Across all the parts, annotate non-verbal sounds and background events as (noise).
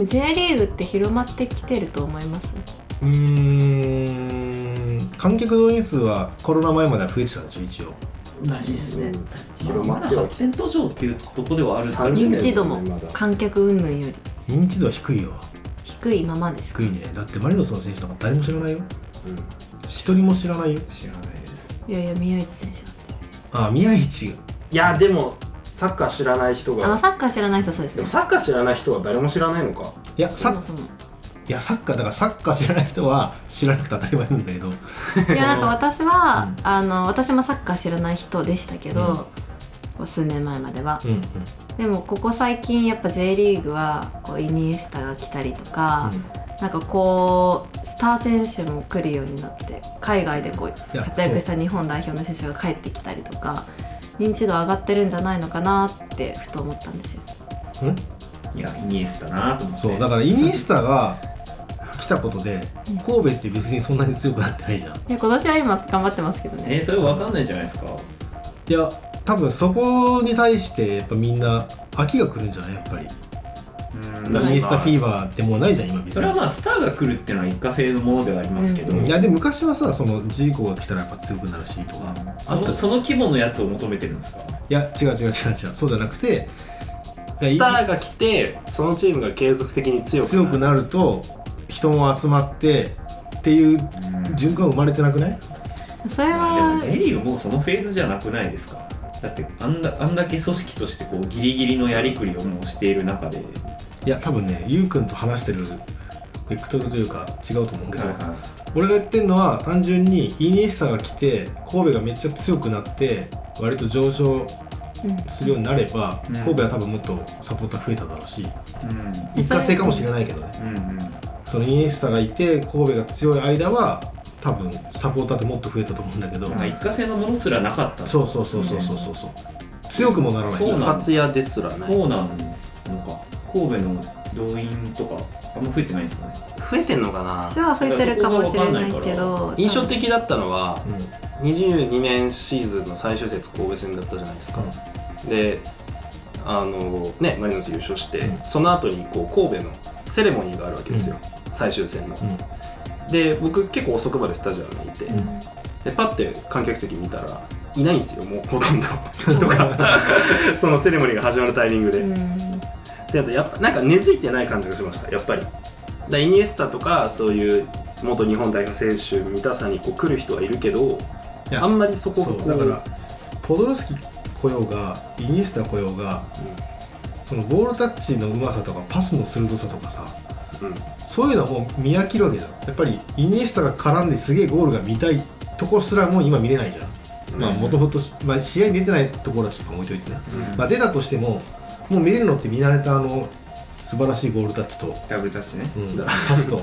今 J リーグって広まってきてると思います。うーん。観客動員数はコロナ前までは増えてたんでしょ一応。らしいっすね。広まっては発展途上っていうとこではあるんだけど。認30年知度もまだ。観客云々より。認知度は低いよ。低いままです。低いね。だってマリノスの選手とか誰も知らないよ。うん。一人も知らないよ。知らないです。いやいや宮市選手だって。ああ宮市いやでもサッカー知らない人あ、まあ、がサッカー知らない人はそうですね。でもサッカー知らない人は誰も知らないのか。いやサッそもそも。いやサッカーだからサッカー知らない人は知らなくて当たり前なんだけど。いやなんか私は、うん。あの私もサッカー知らない人でしたけど、こう数年前までは。うんうん。でもここ最近やっぱ J リーグはこうイニエスタが来たりとか、なんかこうスター選手も来るようになって海外でこういや活躍した日本代表の選手が帰ってきたりとか認知度上がってるんじゃないのかなってふと思ったんですよ。うん？うんいやイニエスタだなと思って。そうだからイニエスタが (laughs) 来たことで神戸って別にそんなに強くなってないじゃん。いや今年は今頑張ってますけどね。えー、それ分かんないじゃないですか。いや多分そこに対してやっぱみんな飽きが来るんじゃない？やっぱり。うんイニエスタフィーバーってもうないじゃん今別それはにまあスターが来るっていうのは一過性のものではありますけど、うん。いやでも昔はさそのジーコが来たらやっぱ強くなるしとかあったじゃん。そのその規模のやつを求めてるんですか？いや違う違う違う違う。そうじゃなくてスターが来てそのチームが継続的に強く強くなると人も集まってっていう循環生まれてなくない？それは J リーグもうそのフェーズじゃなくないですか？だってあんだあんだけ組織としてこうギリギリのやりくりをもうしている中で、いや多分ねゆうくんと話してるベクトルというか違うと思うけど、はい俺が言ってるのは単純にイニエスタが来て神戸がめっちゃ強くなって割と上昇するようになれば、うん。神戸は多分もっとサポーター増えただろうしうん。一過性かもしれないけどね。うんうん。そのイニエスタがいて神戸が強い間は多分サポーターってもっと増えたと思うんだけど、なんか一過性のものすらなかった。そうそうそうそうそうそうそう。強くもならない。そうなん一発屋ですらない。そうなのか神戸の動員とかあんま増えてないんですかね。増えてんのかな？私は増えてるかもしれないけど。印象的だったのはうん。22年シーズンの最終節神戸戦だったじゃないですか、であのねマリノス優勝して、うん。その後にこう神戸のセレモニーがあるわけですよ、最終戦の、うんで僕結構遅くまでスタジアムにいて、うん。でパッて観客席見たらいないんですよもうほとんど。(laughs) 人が。(laughs) そのセレモニーが始まるタイミングで、うん。であとやっぱなんか根付いてない感じがしましたやっぱり。だイニエスタとかそういう元日本代表選手見たさにこう来る人はいるけどあんまりそこがだからポドロスキ来ようがイニエスタ来ようがそのボールタッチのうまさとかパスの鋭さとかさうんうんそういうのはもう見飽きるわけじゃん。やっぱりイニエスタが絡んですげえゴールが見たいとこすらもう今見れないじゃん、まあもともとし、まあ、試合に出てないところはちょっと置いといてね、うん。まあ、出たとしてももう見れるのって見慣れたあの素晴らしいゴールタッチと、ダブルタッチね。うんパスと。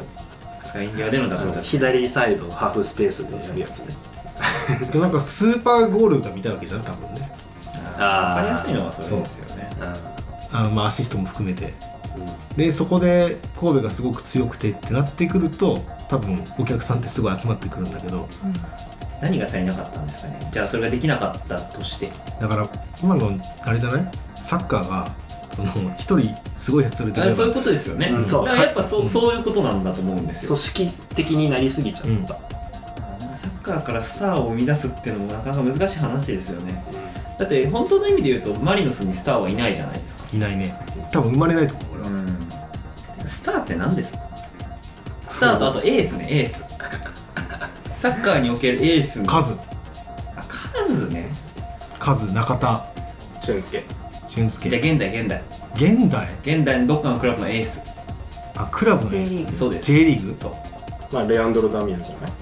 インディアでのダブルタッチ。左サイドハーフスペースでやるやつね。(laughs) でなんかスーパーゴールが見たいわけじゃん多分ね。あー。分かりやすいのはそれですよね。あのまあアシストも含めてでそこで神戸がすごく強くてってなってくると多分お客さんってすごい集まってくるんだけど何が足りなかったんですかね？じゃあそれができなかったとして。だから今のあれじゃない？サッカーがその一人すごいやつ連れてあそういうことですよね、うん。そうだからやっぱそうそういうことなんだと思うんですよ。組織的になりすぎちゃった、カーからスターを生み出すっていうのもなかなか難しい話ですよね。だって本当の意味で言うとマリノスにスターはいないじゃないですか。いないね。多分生まれないと思う俺は、ん。スターって何ですか？スターとあとエースねエース。(laughs) サッカーにおけるエースのカズ。あ数ね。カズ中田。俊介。俊介。じゃあ現代現代。現代？現代のどっかのクラブのエース。あクラブの J やつリーグ。そうです。J リーグ？そうまあレアンドロ・ダミアンじゃない？あ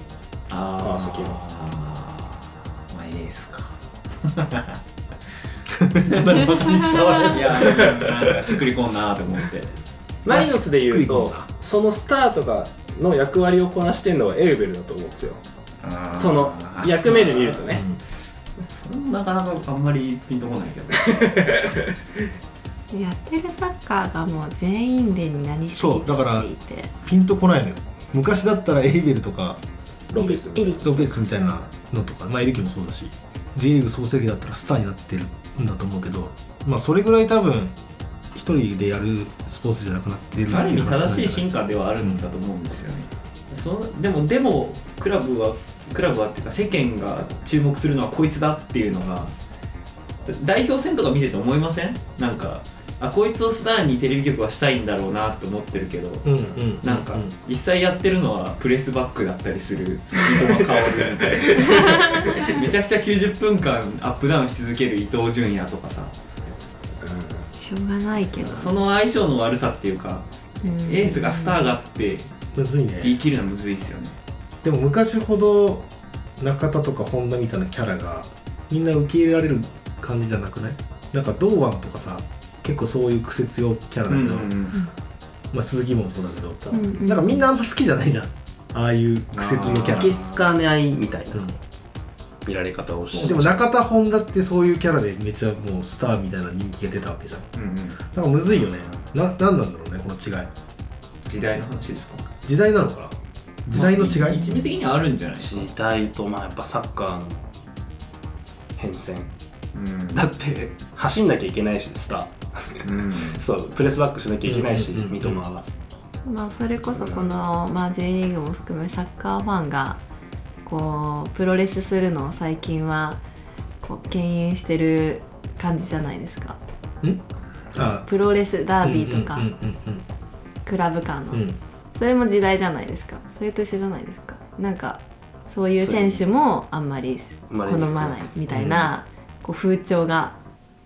川崎の。まあエースか。ちょっと待って (laughs) いやなんかしっくりこんなと思って。マリノスで言うとそのスターとかの役割をこなしてるのはエウベルだと思うんですよ。その役目で見るとね。それもなかなかあんまりピンとこないけど。(laughs) やってるサッカーがもう全員でになりすぎちゃって。いてピンとこないのよ。昔だったらエイベルとかロペスエリキロペスみたいなのとか。まあエリキもそうだし。J リーグ創世期だったらスターになってるんだと思うけど。まあそれぐらい多分一人でやるスポーツじゃなくなってるある意味正しい進化ではあるんだと思うんですよね、そのでもでもクラブはクラブはっていうか世間が注目するのはこいつだっていうのが代表戦とか見てて思いません？なんかあこいつをスターにテレビ局はしたいんだろうなって思ってるけど、うんうん。なんかう実際やってるのはプレスバックだったりする。三笘薫みたいな。めちゃくちゃ90分間アップダウンし続ける伊東純也とかさ。しょうがないけど。その相性の悪さっていうかうん。エースがスターがってむずいね。言い切るのはむずいっすよね。でも昔ほど中田とか本田みたいなキャラがみんな受け入れられる感じじゃなくない？なんか堂安とかさ結構そういう癖強キャラだけど、まあ、鈴木もそうだけど、うんうん。なんかみんなあんま好きじゃないじゃん。ああいう癖強キャラ。いけすかないみたいな。うん見られ方をして。でも中田本田ってそういうキャラでめっちゃもうスターみたいな人気が出たわけじゃん。うんうん。なんかむずいよね。ななんなんだろうねこの違い。時代の話ですか？時代なのかな？時代の違い、まあ一面的にはあるんじゃない？ですか時代とまあやっぱサッカーの変遷。うんだって走んなきゃいけないしスター。うん。そうプレスバックしなきゃいけないしうんうんうんうん。三笘は。まあそれこそこの、まあ、J リーグも含めサッカーファンがこうプロレスするのを最近はこう敬遠してる感じじゃないですか。あ。プロレスダービーとか、うんうんクラブ間の、うん。それも時代じゃないですか。それと一緒じゃないですか。なんかそういう選手もあんまり好まないみたいな、こう風潮が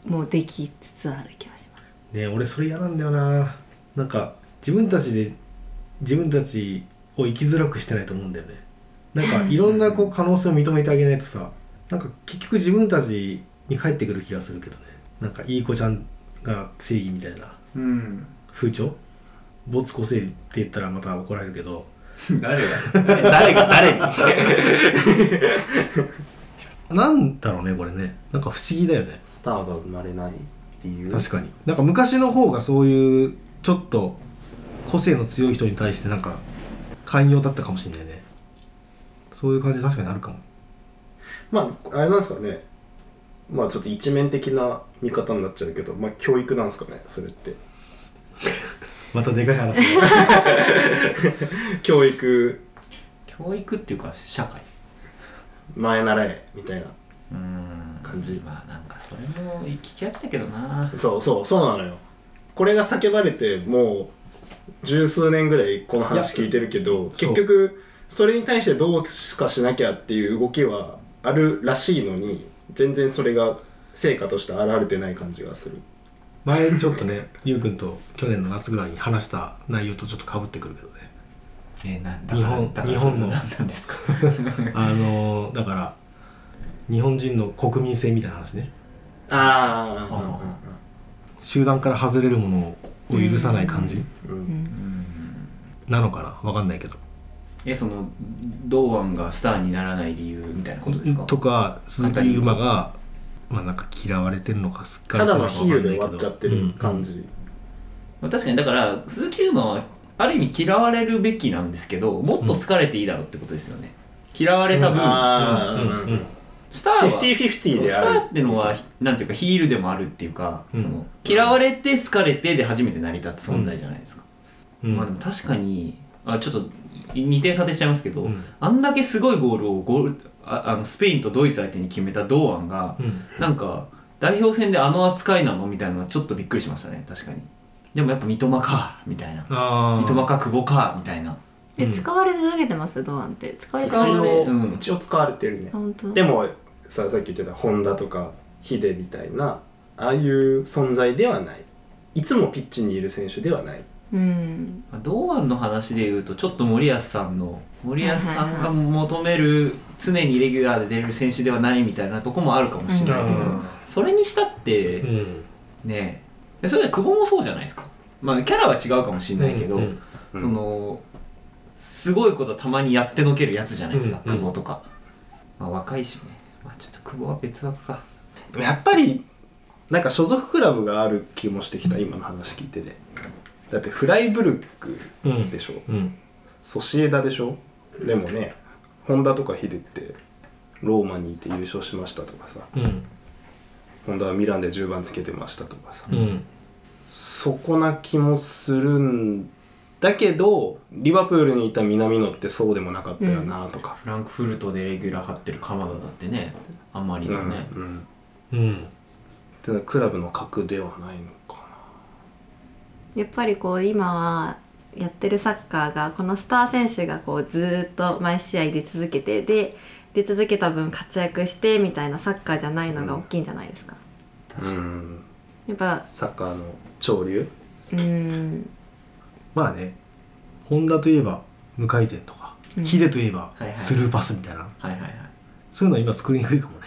もうできつつある気がします。ね俺それ嫌なんだよな。なんか自分たちで自分たちを生きづらくしてないと思うんだよね。なんかいろんなこう可能性を認めてあげないとさなんか結局自分たちに返ってくる気がするけどね。なんかいい子ちゃんが正義みたいなうん。風潮？没個性って言ったらまた怒られるけど。(laughs) 誰が？誰が誰に？(laughs) なんだろうねこれね。なんか不思議だよね。スターが生まれない理由？確かに。なんか昔の方がそういうちょっと個性の強い人に対してなんか寛容だったかもしれないね。そういう感じ確かにあるかも。まああれなんですかね。まあちょっと一面的な見方になっちゃうけどまあ教育なんですかねそれって。(laughs) またでかい話。(laughs) 教育。教育っていうか社会前習えみたいなうん。感じ。まあなんかそれも聞き飽きたけどな。そうそうそうなのよ。これが叫ばれてもう十数年ぐらいこの話聞いてるけどや結局それに対してどうしかしなきゃっていう動きはあるらしいのに全然それが成果として現れてない感じがする。前ちょっとねゆうくんと去年の夏ぐらいに話した内容とちょっとかぶってくるけどねえな日本日本の。何なんですか？(laughs) あのーだから日本人の国民性みたいな話ね。ああ集団から外れるものを許さない感じ？うんうんなのかな？わかんないけど。えその堂安がスターにならない理由みたいなことですか？とか鈴木馬がまあなんか嫌われてるのかすっかりただの比喩で終わっちゃってる感じ、まあ確かにだから鈴木馬はある意味嫌われるべきなんですけどもっと好かれていいだろうってことですよね、嫌われた分、うん。うん。うん。スターはフィフティフィフティそうスターってのはなんていうかヒールでもあるっていうか、うん。その嫌われて好かれてで初めて成り立つ存在じゃないですか、うん。まあでも確かにあちょっと2点差でしちゃいますけど、うん。あんだけすごいゴールをゴールああのスペインとドイツ相手に決めた堂安が、うん。なんか代表戦であの扱いなのみたいなのはちょっとびっくりしましたね確かにでもやっぱ三笘かみたいな。三笘か久保かみたいな。え、うん。使われ続けてます？堂安って。使われて一ます応、うん。一応使われてるね。本当？でもささっき言ってた本田とかヒデみたいなああいう存在ではない。いつもピッチにいる選手ではない。うん。まあ堂安の話で言うとちょっと森保さんの森保さんが求める常にレギュラーで出れる選手ではないみたいなとこもあるかもしれないけど、うんそれにしたってうん。ねでそれで久保もそうじゃないですか。まあキャラは違うかもしれないけど、うんうんそのすごいことたまにやってのけるやつじゃないですか、うんうん久保とか、まあ、若いしね、まあ、ちょっと久保は別枠か。でもやっぱりなんか所属クラブがある気もしてきた今の話聞いてて。だってフライブルクうんでしょ、うんソシエダでしょ。でもね本田とかヒデってローマにいて優勝しましたとかさ。うん本田はミランで10番つけてましたとかさ、うん。そこな気もするんだけどリバプールにいた南野ってそうでもなかったよなとか、フランクフルトでレギュラー張ってる鎌田だってね。あんまりうんだね、うんうん。っていうのはクラブの格ではないのかやっぱりこう今はやってるサッカーがこのスター選手がこうずーっと毎試合出続けてで出続けた分活躍してみたいなサッカーじゃないのが大きいんじゃないですか？なうん。やっぱサッカーの潮流？うーん。まあねホンダといえば無回転とか、うん。ヒデといえばスルーパスみたいな、はいはいはい。そういうのは今作りにくいかもね。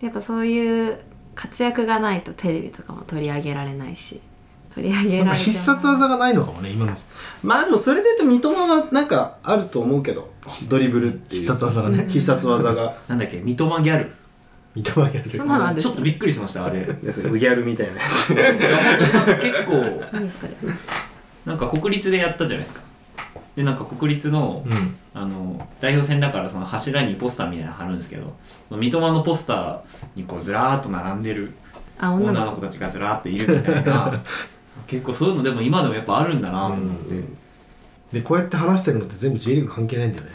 やっぱそういう活躍がないとテレビとかも取り上げられないし取り上げられちゃうなんか必殺技がないのかもね今の。まあでもそれで言うと三笘はなんかあると思うけどドリブルっていう。必殺技がね。必殺技が。なんだっけ三笘ギャル。三笘やるそんなのあるちょっとびっくりしましたあれ。ギャルみたいなやつ。結構何それなんか国立でやったじゃないですか。でなんか国立の,、うん。あの代表戦だからその柱にポスターみたいなの貼るんですけどその三笘のポスターにこうずらーっと並んでるあ女の子。女の子たちがずらーっといるみたいな (laughs) 結構そういうのでも今でもやっぱあるんだなと思って、でこうやって話してるのって全部 J リーグ関係ないんだよね。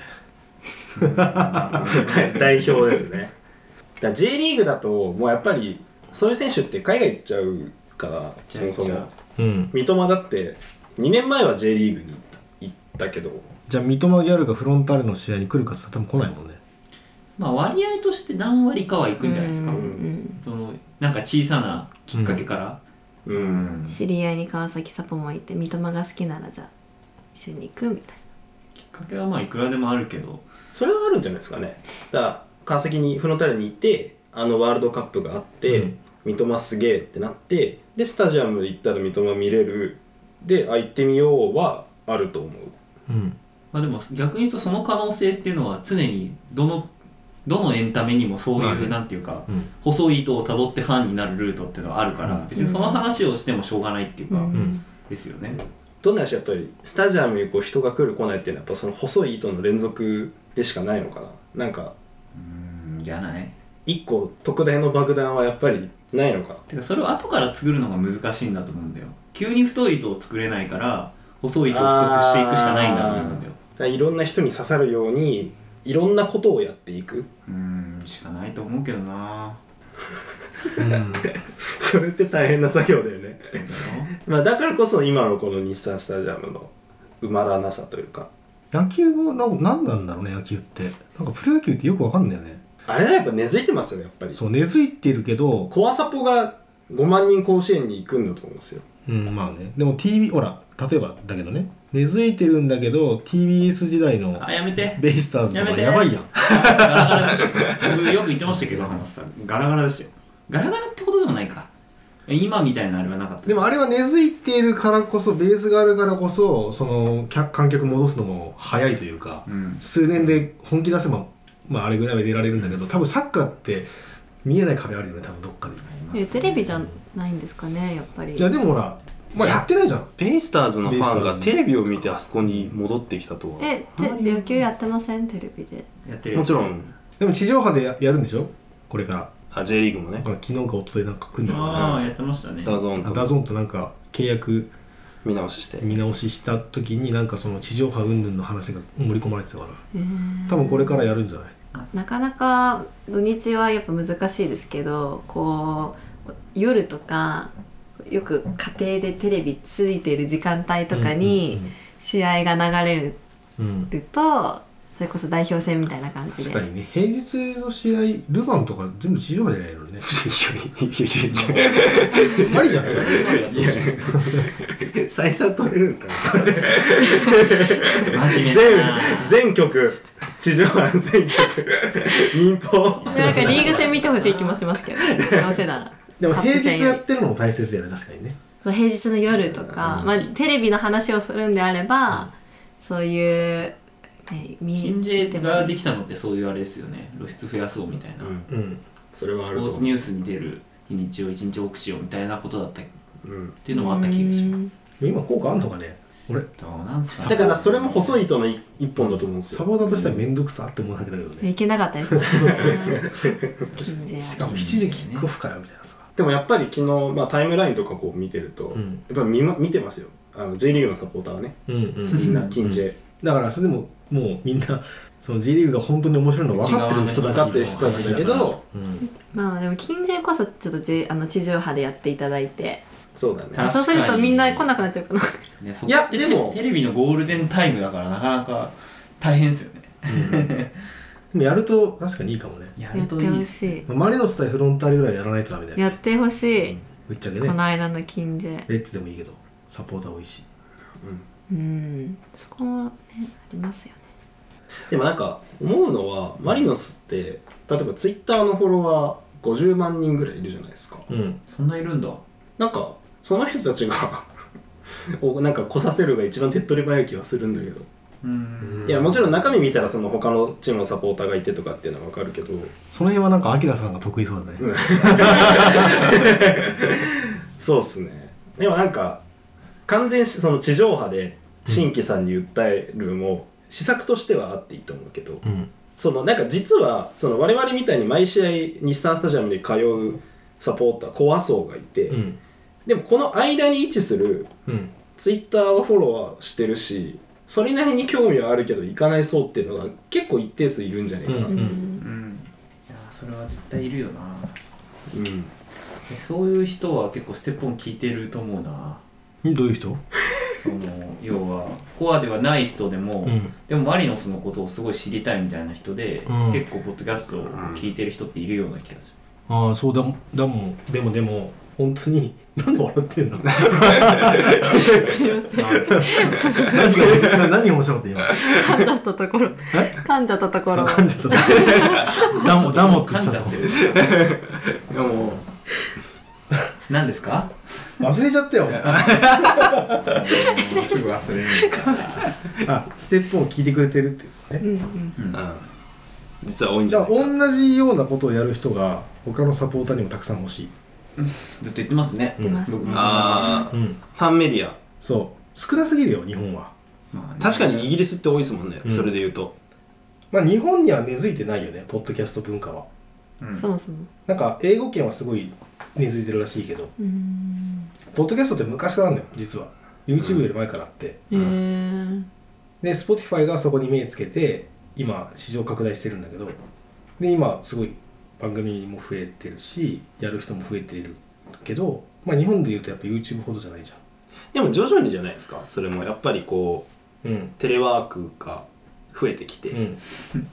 (laughs) 代表ですね。だ J リーグだともうやっぱりそういう選手って海外行っちゃうからそもそも。うん。三笘だって2年前は J リーグに行ったけど。じゃあ三笘ギャルがフロンターレの試合に来るかって言ったら多分来ないもんね。まあ割合として何割かはいくんじゃないですか、うんうん。そのなんか小さなきっかけから、うん、知り合いに川崎サポもいて三笘が好きならじゃあ一緒に行くみたいきっかけはまあいくらでもあるけど。それはあるんじゃないですかね。だから川崎にフロンターレに行ってあのワールドカップがあって、うん。三笘すげえってなってでスタジアム行ったら三笘見れる。であ行ってみようはあると思う。うん。まあでも逆に言うとその可能性っていうのは常にどのどのエンタメにもそういう、なんていうか、うん。細い糸をたどってファンになるルートっていうのはあるから、うん。別にその話をしてもしょうがないっていうか、な、ん。ですよね。どんな話やっぱりスタジアムにこう人が来る来ないっていうのはやっぱその細い糸の連続でしかないのかな？なんかうんじゃない？一個特大の爆弾はやっぱりないのか？てかそれを後から作るのが難しいんだと思うんだよ。急に太い糸を作れないから細い糸を太くしていくしかないんだと思うんだよ。だいろんな人に刺さるようにいろんなことをやっていく。うんしかないと思うけどな。(laughs) それって大変な作業だよね。そうだよ。まあだからこそ今のこの日産スタジアムの埋まらなさというか。野球もなんなんなんだろうね野球って。なんかプロ野球ってよくわかんないよね。あれはやっぱ根付いてますよやっぱり。そう根付いてるけどコアサポが5万人甲子園に行くんだと思うんですようんまあね。でも TV ほら例えばだけどね。根付いてるんだけど TBS 時代のあやめて。ベイスターズとかやめて。やばいやん。ガラガラでした僕よく言ってましたけ (laughs) どハマスターガラガラですよ。ガラガラってほどでもないか。今みたいなあれはなかった。でもあれは根付いているからこそベースがあるからこそその客観客戻すのも早いというか、うん。数年で本気出せば、まあ、あれぐらいは入れられるんだけど多分サッカーって見えない壁あるよね多分どっかで。えテレビじゃないんですかねやっぱり。じゃあでもほら、まあ、やってないじゃん。ベイスターズのファンがベイスターズ。テレビを見てあそこに戻ってきたとは。えて野球やってません？テレビで。やってるよ。もちろん。でも地上波でややるんでしょ？これから。あ J リーグもね。昨日か一昨日なんか来るんだからああやってましたね。 DAZN と DAZN となんか契約。見直しして。見直しした時になんかその地上波云々の話が盛り込まれてたから。えー。多分これからやるんじゃない？なかなか土日はやっぱ難しいですけどこう夜とかよく家庭でテレビついてる時間帯とかに試合が流れるとそれこそ代表戦みたいな感じで。確かにね。平日の試合ルヴァンとか全部地上波でやるのね。ありじゃない採算取れるんですかね全全局地上波全局民放なんかリーグ戦見てほしい気もしますけどどうせならでも平日やってるのも大切だよね確かにね。そう平日の夜とか、まあ、テレビの話をするんであれば、そういう、ね、見近見 J てもができたのってそういうあれですよね。露出増やそうみたいな、うん。うん。それはあスポーツニュースに出る日にちを一日多くしようみたいなことだったっうん。ていうのもあった気がします。今効果あんのかね？俺どうなんすかだからそれも細い糸の一一本だと思うんですよ。サポーターとしては面倒くさって思うだけだけどね。いけなかったです。かそうそうそう。しかも7時キックオフかよみたいなさでもやっぱり昨日、まあ、タイムラインとかこう見てると、うん。やっぱ見,、ま、見てますよ。あの J リーグのサポーターはね。うんうんみん。な近所へだからそれでももうみんなその J リーグが本当に面白いの分かってる人たち分かってる人たちだけどうん。まあでも近世こそちょっと、J、あの地上波でやっていただいて。そうだね。確かに。そうするとみんな来なくなっちゃうかな。ね、そいやこってでもテレビのゴールデンタイムだからなかなか大変ですよねやると確かにいいかもね。ややってほるといいっすしい。まあマリノス対フロンターレぐらいやらないとダメだよね。やってほしい、ぶっちゃけね。この間の近世レッツでもいいけどサポーター多いし。うん。そこもねありますよね。でもなんか思うのはマリノスって例えばツイッターのフォロワー50万人ぐらいいるじゃないですか。うん。そんないるんだ。なんかその人たちが (laughs) をなんか来させるが一番手っ取り早い気はするんだけど、うんいやもちろん中身見たらその他のチームのサポーターがいてとかっていうのは分かるけど、その辺はなんかアキラさんが得意そうだね。うん。(laughs) そうっすね。でもなんか完全しその地上波で新規さんに訴えるも、施策としてはあっていいと思うけど、うん。そのなんか実はその我々みたいに毎試合日産スタジアムに通うサポーターコア層がいて、うん。でもこの間に位置するうん。ツイッターはフォロワーしてるしそれなりに興味はあるけど行かない層っていうのが結構一定数いるんじゃないかな、うんうん。いやそれは絶対いるよな。うん。でそういう人は結構ステップオン聞いてると思うな。うんどういう人？その要はコアではない人でも、うん。でもマリノスのことをすごい知りたいみたいな人で、うん。結構ポッドキャストを聞いてる人っているような気がすああそうだもだもんでもでも本当になんで笑ってんの？すいません。何が何が面白かった今？噛んじゃったところ。噛んじゃったところ。噛んじゃった。(laughs) ダモダモって言噛んっちゃっじゃってる。でも何ですか？た忘れちゃったよ。(laughs) すぐ忘れる。あステップを聞いてくれてるって。いうねうん。うん。うん実は多いんじじゃあゃない同じようなことをやる人が他のサポーターにもたくさん欲しいずっと言ってますね。言ってますね。僕もそう思います。ああうんファンメディア。そう。少なすぎるよ日本は。まあね。確かにイギリスって多いですもんね、うん。それで言うと。まあ日本には根付いてないよねポッドキャスト文化は。うん。そもそも。なんか英語圏はすごい根付いてるらしいけど。うん。ポッドキャストって昔からあるんだよ実は。YouTube より前からあって、へえで Spotify がそこに目つけて今市場拡大してるんだけど。で今すごい番組も増えてるしやる人も増えているけど、まあ、日本でいうとやっぱ YouTube ほどじゃないじでも徐々にじゃないですか？それもやっぱりこうゃんうん。テレワークが増えてきて、うん。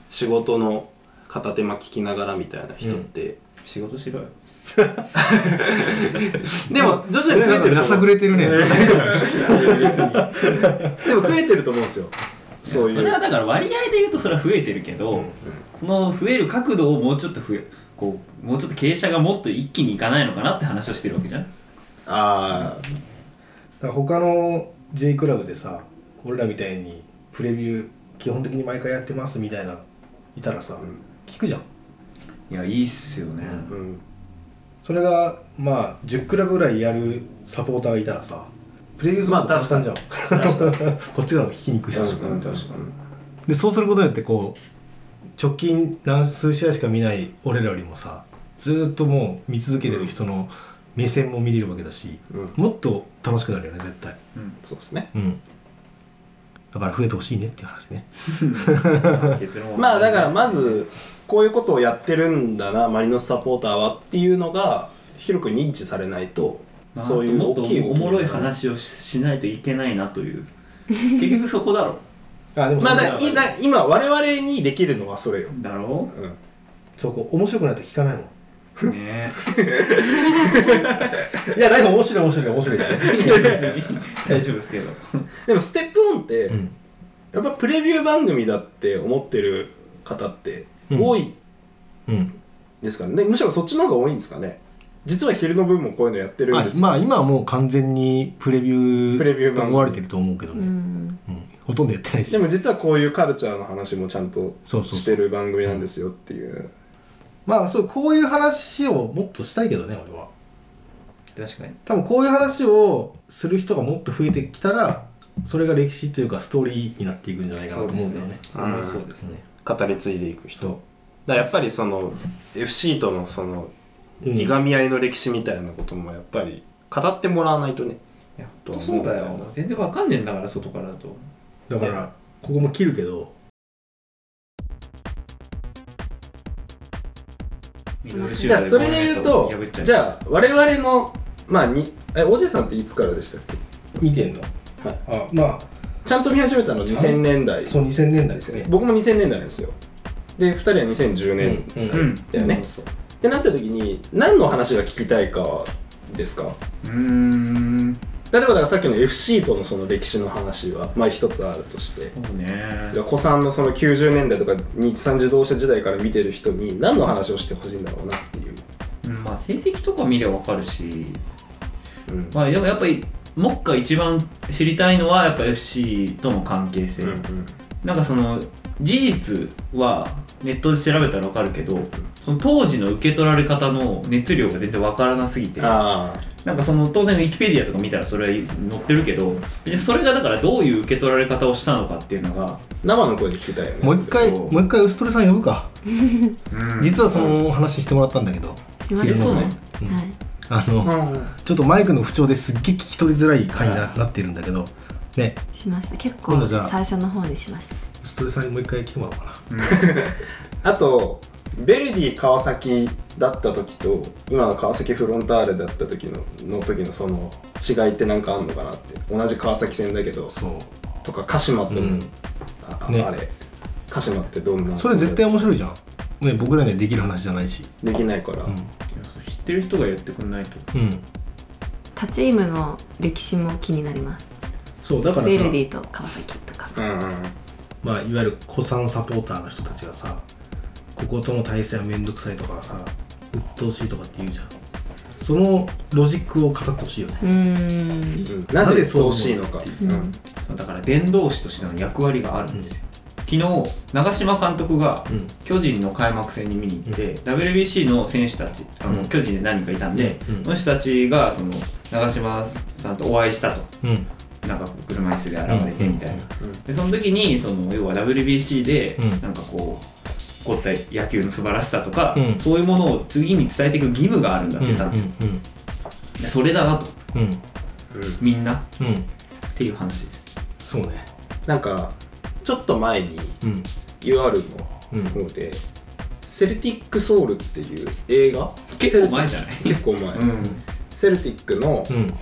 仕事の片手間聞きながらみたいな人って、仕事しろよ。(laughs) でも徐々に増えてるさ思うぐれてるね。(laughs) でも増えてると思うんですよそういうそれはだから割合で言うとそれは増えてるけど、その増える角度をもうちょっと増えこうもうちょっと傾斜がもっと一気にいかないのかなって話をしてるわけじゃん。ああだから他の J クラブでさ俺らみたいにプレビュー基本的に毎回やってますみたいないたらさ、聞くじゃん。いやいいっすよね、うん。それがまあ10クラブぐらいやるサポーターがいたらさプレビューするのまあ簡単じゃん、(laughs) こっちからも聞きにくいし、確かに確かに。でそうすることによってこう直近何数試合しか見ない俺らよりもさずーっともう見続けてる人の目線も見れるわけだし、うん。もっと楽しくなるよね絶対。うん。そうですね。うん。だから増えてほしいねっていう話ね。(laughs) 結論は。まあだからまずこういうことをやってるんだなマリノスサポーターはっていうのが広く認知されないと、まあそういうもっと大きいおもろい話をししないといけないなという。(laughs) 結局そこだろ。あでもだいだ今我々にできるのはそれよ、だろ？うん、そうこう面白くないと聞かないもん。うね (laughs) いや、ない面白い面白い面白いですよ。大丈夫ですけど。でもステップオンって、うん。やっぱプレビュー番組だって思ってる方ってうん。多いうん。ですからね、むしろそっちの方が多いんですかね実は昼の分もこういうのやってるんあですよ。まあ今はもう完全にプレビュープレビュー版。と思われてると思うけどうね、うん。んほとんどやってないしでも実はこういうカルチャーの話もちゃんとそうそうしてる番組なんですよっていう。まあそうこういう話をもっとしたいけどね俺は。確かに。多分こういう話をする人がもっと増えてきたらそれが歴史というかストーリーになっていくんじゃないかなと思うんだよね。そうですね。語り継いでいく人。だやっぱりその FC とのそのうんいがみ合いの歴史みたいなこともやっぱり語ってもらわないとね。いやほんとそうだよ。全然わかんねえんだから外か。らだとだからここも切るけど。じゃあそれで言うとじゃあ我々のまあにえおじさんっていつからでしたっけ？見てんの？はい。あまあ。ちゃんと見始めたの2000年代。そう2000年代ですね。僕も2000年代なんですよ。で2人は2010年うん代うん。だよね、そうってなった時に何の話が聞きたいかですか？うーん。例えばだからさっきの FC とのその歴史の話はまあ一つあるとして。そうね。古参のその90年代とか日産自動車時代から見てる人に何の話をしてほしいんだろうなっていう、うんまあ成績とか見ればわかるし。うん。まあでもやっぱり目下一番知りたいのはやっぱ FC との関係性、なんかその事実はネットで調べたらわかるけどその当時の受け取られ方の熱量が全然わからなすぎてあなんかその当然ウィキペディアとか見たらそれは載ってるけど別にそれがだからどういう受け取られ方をしたのかっていうのが、あ生の声で聞きたいよね。もう一回もう一回ウストレさん呼ぶか。実はその話してもらったんだけどしましたそうなのはい。あのうんちょっとマイクの不調ですっげえ聞き取りづらい回にななってるんだけどね。しました。結構最初の方にしました。ウストレさんにもう一回来てもらおうかな。(laughs) あとベルディ川崎だった時と今の川崎フロンターレだった時のの時のその違いって何かあんのかなって。同じ川崎戦だけどそう。とか鹿島との、うん。あね。あれ。鹿島ってどんなそれ絶対面白いじゃん。ね僕らにはできる話じゃないし。できないから、うん。知ってる人が言ってくんないと。うん。他チームの歴史も気になります。そうだからさ。ベルディと川崎とか。うんうんまあ、いわゆる古参サポーターの人たちがさこことの対戦は面倒くさいとかさ鬱陶しいとかって言うじゃん。そのロジックを語ってほしいよね。うーん。うんなぜそうしいのか、うん。そうだから伝道師としての役割があるんですよ、昨日長嶋監督がうん。巨人の開幕戦に見に行って、WBC の選手たちあの、うん。巨人で何人かいたんで、うん。その人たちがその長嶋さんとお会いしたと。うんなんかこう車椅子で現れてみたいな、うんでその時にその要は WBC でうん。なんかこう起こった野球の素晴らしさとか、うん。そういうものを次に伝えていく義務があるんだって言ったんですよ、うんでそれだなと。うん。うん。みんな。っうん。うんていう話です。そうね。なんかちょっと前にうん。UR うんの方で「セルティック・ソウル」っていう映画？結構前じゃない？結構前、うん。セルティックの、うん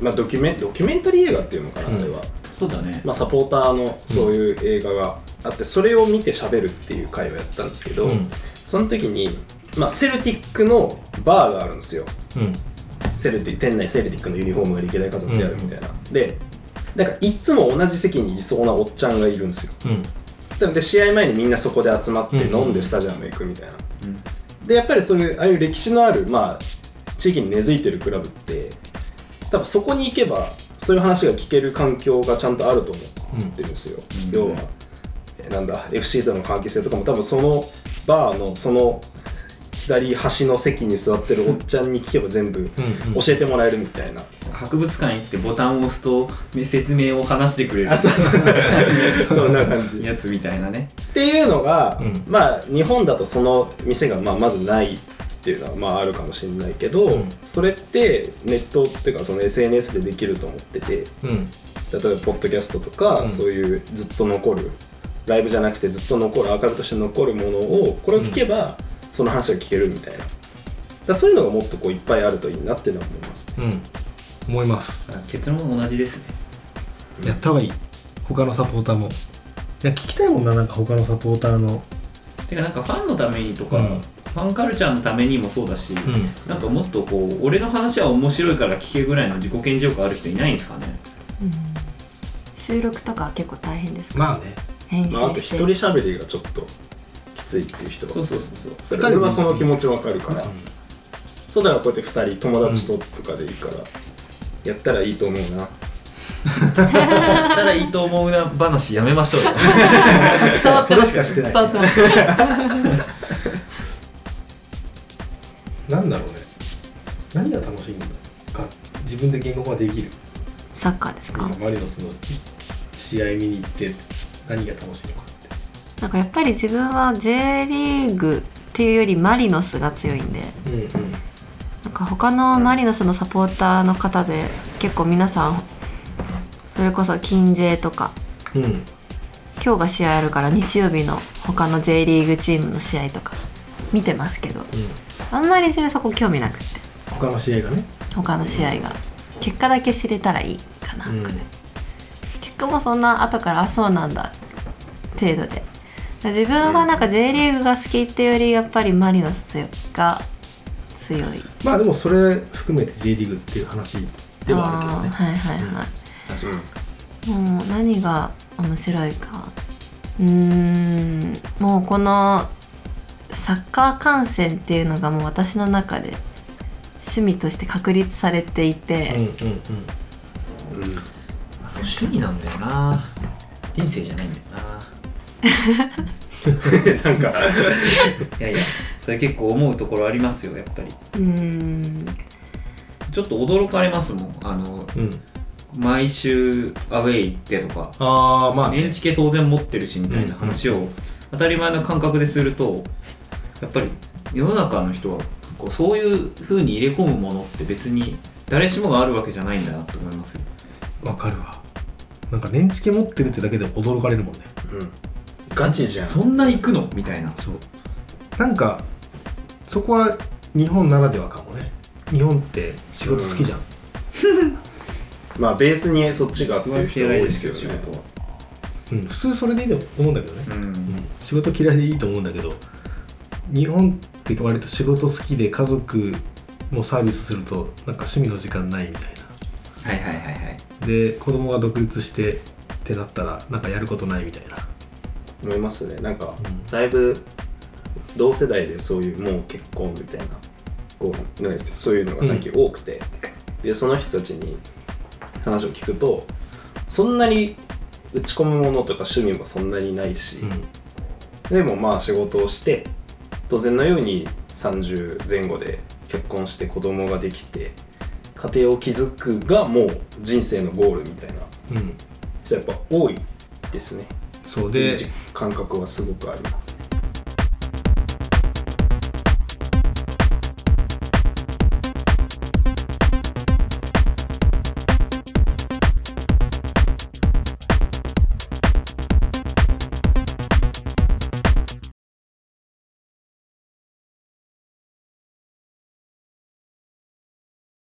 まあ、ドキュメンドキュメンタリー映画っていうのかな、うんあれは、そうだね。まあ、サポーターのそういう映画があってそれを見て喋るっていう会をやったんですけど、うん。その時に、まあ、セルティックのバーがあるんですよ。うん。セルティ店内セルティックのユニフォームが歴代飾ってあるみたいな、でなんかいつも同じ席にいそうなおっちゃんがいるんですよ。うん。でで試合前にみんなそこで集まってうん。飲んでスタジアム行くみたいな、でやっぱりそういうああいう歴史のあるまあ地域に根付いてるクラブって多分そこに行けばそういう話が聞ける環境がちゃんとあると思ってるんですよ、うん。要はえなんだ FC との関係性とかも多分そのバーのその左端の席に座ってるおっちゃんに聞けば全部うん。教えてもらえるみたいな、博物館行ってボタンを押すと説明を話してくれる。あそうそう。(laughs) そんな感じ。やつみたいなね。っていうのが、うん。まあ日本だとその店がまあまずないっていうのはまああるかもしれないけど、うん。それってネットっていうかその SNS でできると思っててうん。例えばポッドキャストとか、うん。そういうずっと残るライブじゃなくてずっと残るアーカイブとして残るものをこれを聞けば、その話が聞けるみたいな。だからそういうのがもっとこういっぱいあるといいなっていうのは思います。うん。思います。結論は同じですね。やった方がいい。他のサポーターも。いや聞きたいもんななんか他のサポーターの。てかなんかファンのためにとか、うんファンカルチャーのためにもそうだし、うん。なんかもっとこう俺の話は面白いから聞けぐらいの自己顕示欲ある人いないんですかね。うん。収録とかは結構大変ですか？まあね。編まあ、あと一人喋りがちょっときついっていう人は。そうそうそうそう。それ俺はその気持ちわかるから、うん。そうだからこうやって2人友達ととかでいいから、やったらいいと思うな。だったらいいと思うな話やめましょうよ。(laughs) 伝わってます。伝わってますなんだろうね。何が楽しいんだか。自分で言語化できる。サッカーですか？マリノスの試合見に行って何が楽しいのかって。なんかやっぱり自分は J リーグっていうよりマリノスが強いんで。うんうん。か他のマリノスのサポーターの方で結構皆さんそれこそ金 J とかうん。今日が試合あるから日曜日の他の J リーグチームの試合とか見てますけどあんまり自分そこ興味なくって。他の試合がね。他の試合が。結果だけ知れたらいいかな、うん。結果もそんな後からあそうなんだ程度で。自分はなんか J リーグが好きっていうよりやっぱりマリノス強い。が強いまあでもそれ含めて J リーグっていう話ではあるけどね。はいはいはい、もう何が面白いか。うーん。もうこのサッカー観戦っていうのがもう私の中で趣味として確立されていて、うんうんうんうん。そう趣味なんだよな。人生じゃないんだよな。(laughs) んか。ないやいやそれ結構思うところありますよやっぱり。うーん。ちょっと驚かれますもん。あのうん。毎週アウェイ行ってとか。ああまあね。年チケ当然持ってるしみたいな話を当たり前の感覚でするとやっぱり世の中の人はこうそういう風に入れ込むものって別に誰しもがあるわけじゃないんだなと思いますよ。わかるわ。なんか年チケ持ってるってだけで驚かれるもんね。うん。ガチじゃん。そんな行くの？みたいな。そう。なんかそこは日本ならではかもね。日本って仕事好きじゃん、(laughs) まあベースにそっちがあっていう人多いですけど仕ね事は。うん。普通それでいいと思うんだけどね、うん。うん。仕事嫌いでいいと思うんだけど日本って割と仕事好きで家族のサービスするとなんか趣味の時間ないみたいはいはいはいはい。なで子供が独立してってなったらなんかやることないみたいな。思いますね。なんか、うん。だいぶ同世代でそういうもう結婚みたいなこうなんかそういうのが最近多くて、でその人たちに話を聞くとそんなに打ち込むものとか趣味もそんなにないし、でもまあ仕事をして当然のように30前後で結婚して子供ができて家庭を築くがもう人生のゴールみたいな。うん、うん、人やっぱ多いですね。そうで感覚はすごくあります